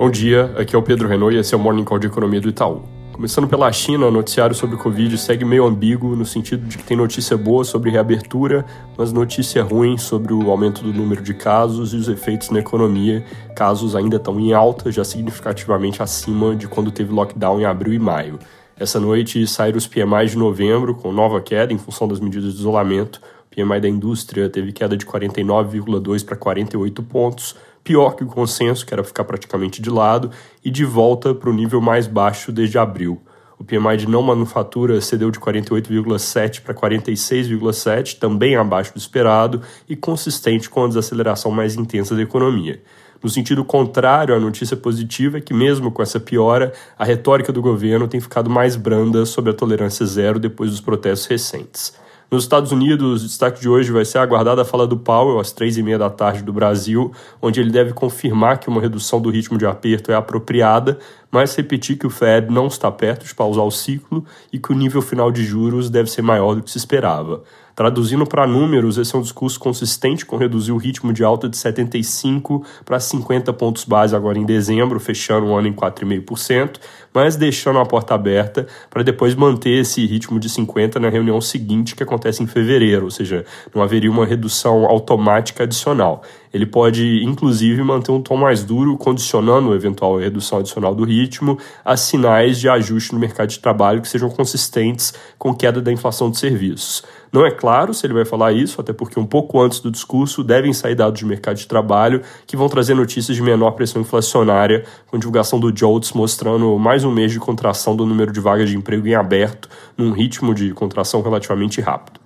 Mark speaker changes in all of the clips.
Speaker 1: Bom dia, aqui é o Pedro Renault e esse é o Morning Call de Economia do Itaú. Começando pela China, o noticiário sobre o Covid segue meio ambíguo no sentido de que tem notícia boa sobre reabertura, mas notícia ruim sobre o aumento do número de casos e os efeitos na economia. Casos ainda estão em alta, já significativamente acima de quando teve lockdown em abril e maio. Essa noite saíram os PMI de novembro, com nova queda em função das medidas de isolamento. O PMI da indústria teve queda de 49,2 para 48 pontos, pior que o consenso, que era ficar praticamente de lado, e de volta para o nível mais baixo desde abril. O PMI de não manufatura cedeu de 48,7 para 46,7, também abaixo do esperado e consistente com a desaceleração mais intensa da economia. No sentido contrário, a notícia positiva é que, mesmo com essa piora, a retórica do governo tem ficado mais branda sobre a tolerância zero depois dos protestos recentes. Nos Estados Unidos, o destaque de hoje vai ser aguardada a fala do Powell às três e meia da tarde do Brasil, onde ele deve confirmar que uma redução do ritmo de aperto é apropriada, mas repetir que o Fed não está perto de pausar o ciclo e que o nível final de juros deve ser maior do que se esperava. Traduzindo para números, esse é um discurso consistente com reduzir o ritmo de alta de 75 para 50 pontos base agora em dezembro, fechando o ano em 4,5%, mas deixando a porta aberta para depois manter esse ritmo de 50 na reunião seguinte que acontece em fevereiro, ou seja, não haveria uma redução automática adicional. Ele pode, inclusive, manter um tom mais duro, condicionando a eventual redução adicional do ritmo a sinais de ajuste no mercado de trabalho que sejam consistentes com queda da inflação de serviços. Não é claro se ele vai falar isso, até porque um pouco antes do discurso devem sair dados de mercado de trabalho que vão trazer notícias de menor pressão inflacionária, com divulgação do JOLTS mostrando mais um mês de contração do número de vagas de emprego em aberto, num ritmo de contração relativamente rápido.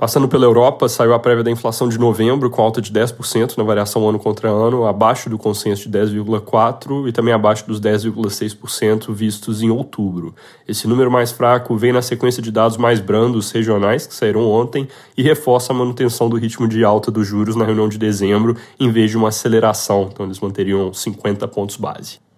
Speaker 1: Passando pela Europa, saiu a prévia da inflação de novembro, com alta de 10% na variação ano contra ano, abaixo do consenso de 10,4% e também abaixo dos 10,6% vistos em outubro. Esse número mais fraco vem na sequência de dados mais brandos regionais que saíram ontem e reforça a manutenção do ritmo de alta dos juros na reunião de dezembro, em vez de uma aceleração, então eles manteriam 50 pontos base.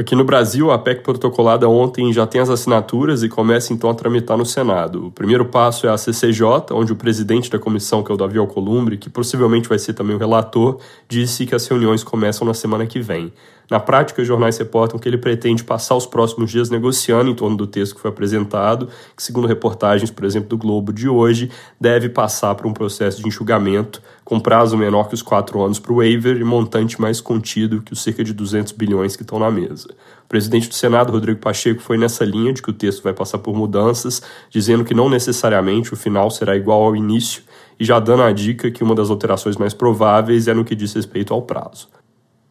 Speaker 1: Aqui no Brasil, a PEC protocolada ontem já tem as assinaturas e começa então a tramitar no Senado. O primeiro passo é a CCJ, onde o presidente da comissão, que é o Davi Alcolumbre, que possivelmente vai ser também o relator, disse que as reuniões começam na semana que vem. Na prática, os jornais reportam que ele pretende passar os próximos dias negociando em torno do texto que foi apresentado, que, segundo reportagens, por exemplo, do Globo de hoje, deve passar por um processo de enxugamento, com prazo menor que os quatro anos para o waiver e montante mais contido que os cerca de 200 bilhões que estão na mesa. O presidente do Senado, Rodrigo Pacheco, foi nessa linha de que o texto vai passar por mudanças, dizendo que não necessariamente o final será igual ao início, e já dando a dica que uma das alterações mais prováveis é no que diz respeito ao prazo.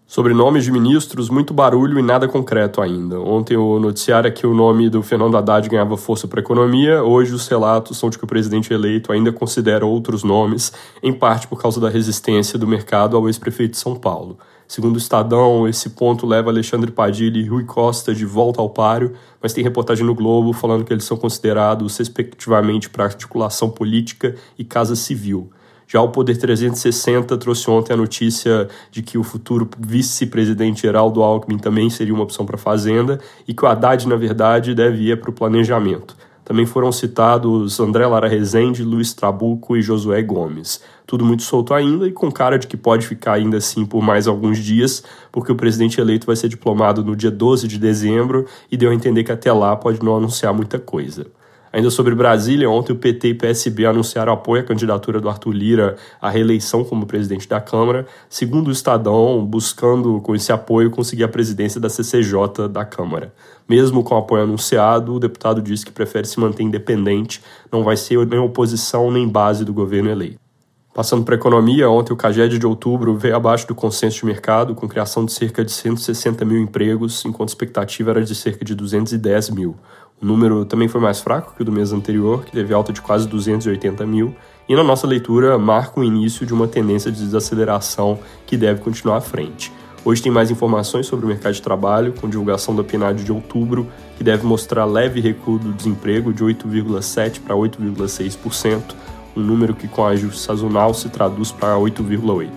Speaker 1: Sobre nomes de ministros, muito barulho e nada concreto ainda. Ontem o noticiário é que o nome do Fernando Haddad ganhava força para a economia, hoje os relatos são de que o presidente eleito ainda considera outros nomes, em parte por causa da resistência do mercado ao ex-prefeito de São Paulo. Segundo o Estadão, esse ponto leva Alexandre Padilha e Rui Costa de volta ao páreo, mas tem reportagem no Globo falando que eles são considerados respectivamente para articulação política e casa civil. Já o Poder 360 trouxe ontem a notícia de que o futuro vice-presidente Geraldo Alckmin também seria uma opção para a Fazenda e que o Haddad, na verdade, deve ir para o planejamento. Também foram citados André Lara Rezende, Luiz Trabuco e Josué Gomes. Tudo muito solto ainda e com cara de que pode ficar ainda assim por mais alguns dias, porque o presidente eleito vai ser diplomado no dia 12 de dezembro e deu a entender que até lá pode não anunciar muita coisa. Ainda sobre Brasília, ontem o PT e PSB anunciaram apoio à candidatura do Arthur Lira à reeleição como presidente da Câmara, segundo o Estadão, buscando com esse apoio conseguir a presidência da CCJ da Câmara. Mesmo com o apoio anunciado, o deputado disse que prefere se manter independente, não vai ser nem oposição nem base do governo eleito. Passando para a economia, ontem o CAGED de outubro veio abaixo do consenso de mercado, com criação de cerca de 160 mil empregos, enquanto a expectativa era de cerca de 210 mil. O número também foi mais fraco que o do mês anterior, que teve alta de quase 280 mil, e na nossa leitura marca o início de uma tendência de desaceleração que deve continuar à frente. Hoje tem mais informações sobre o mercado de trabalho, com divulgação do PNAD de outubro, que deve mostrar leve recuo do desemprego de 8,7% para 8,6%, um número que com ajuste sazonal se traduz para 8,8%.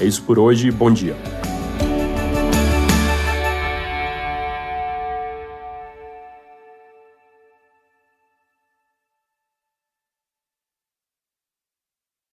Speaker 1: É isso por hoje, bom dia.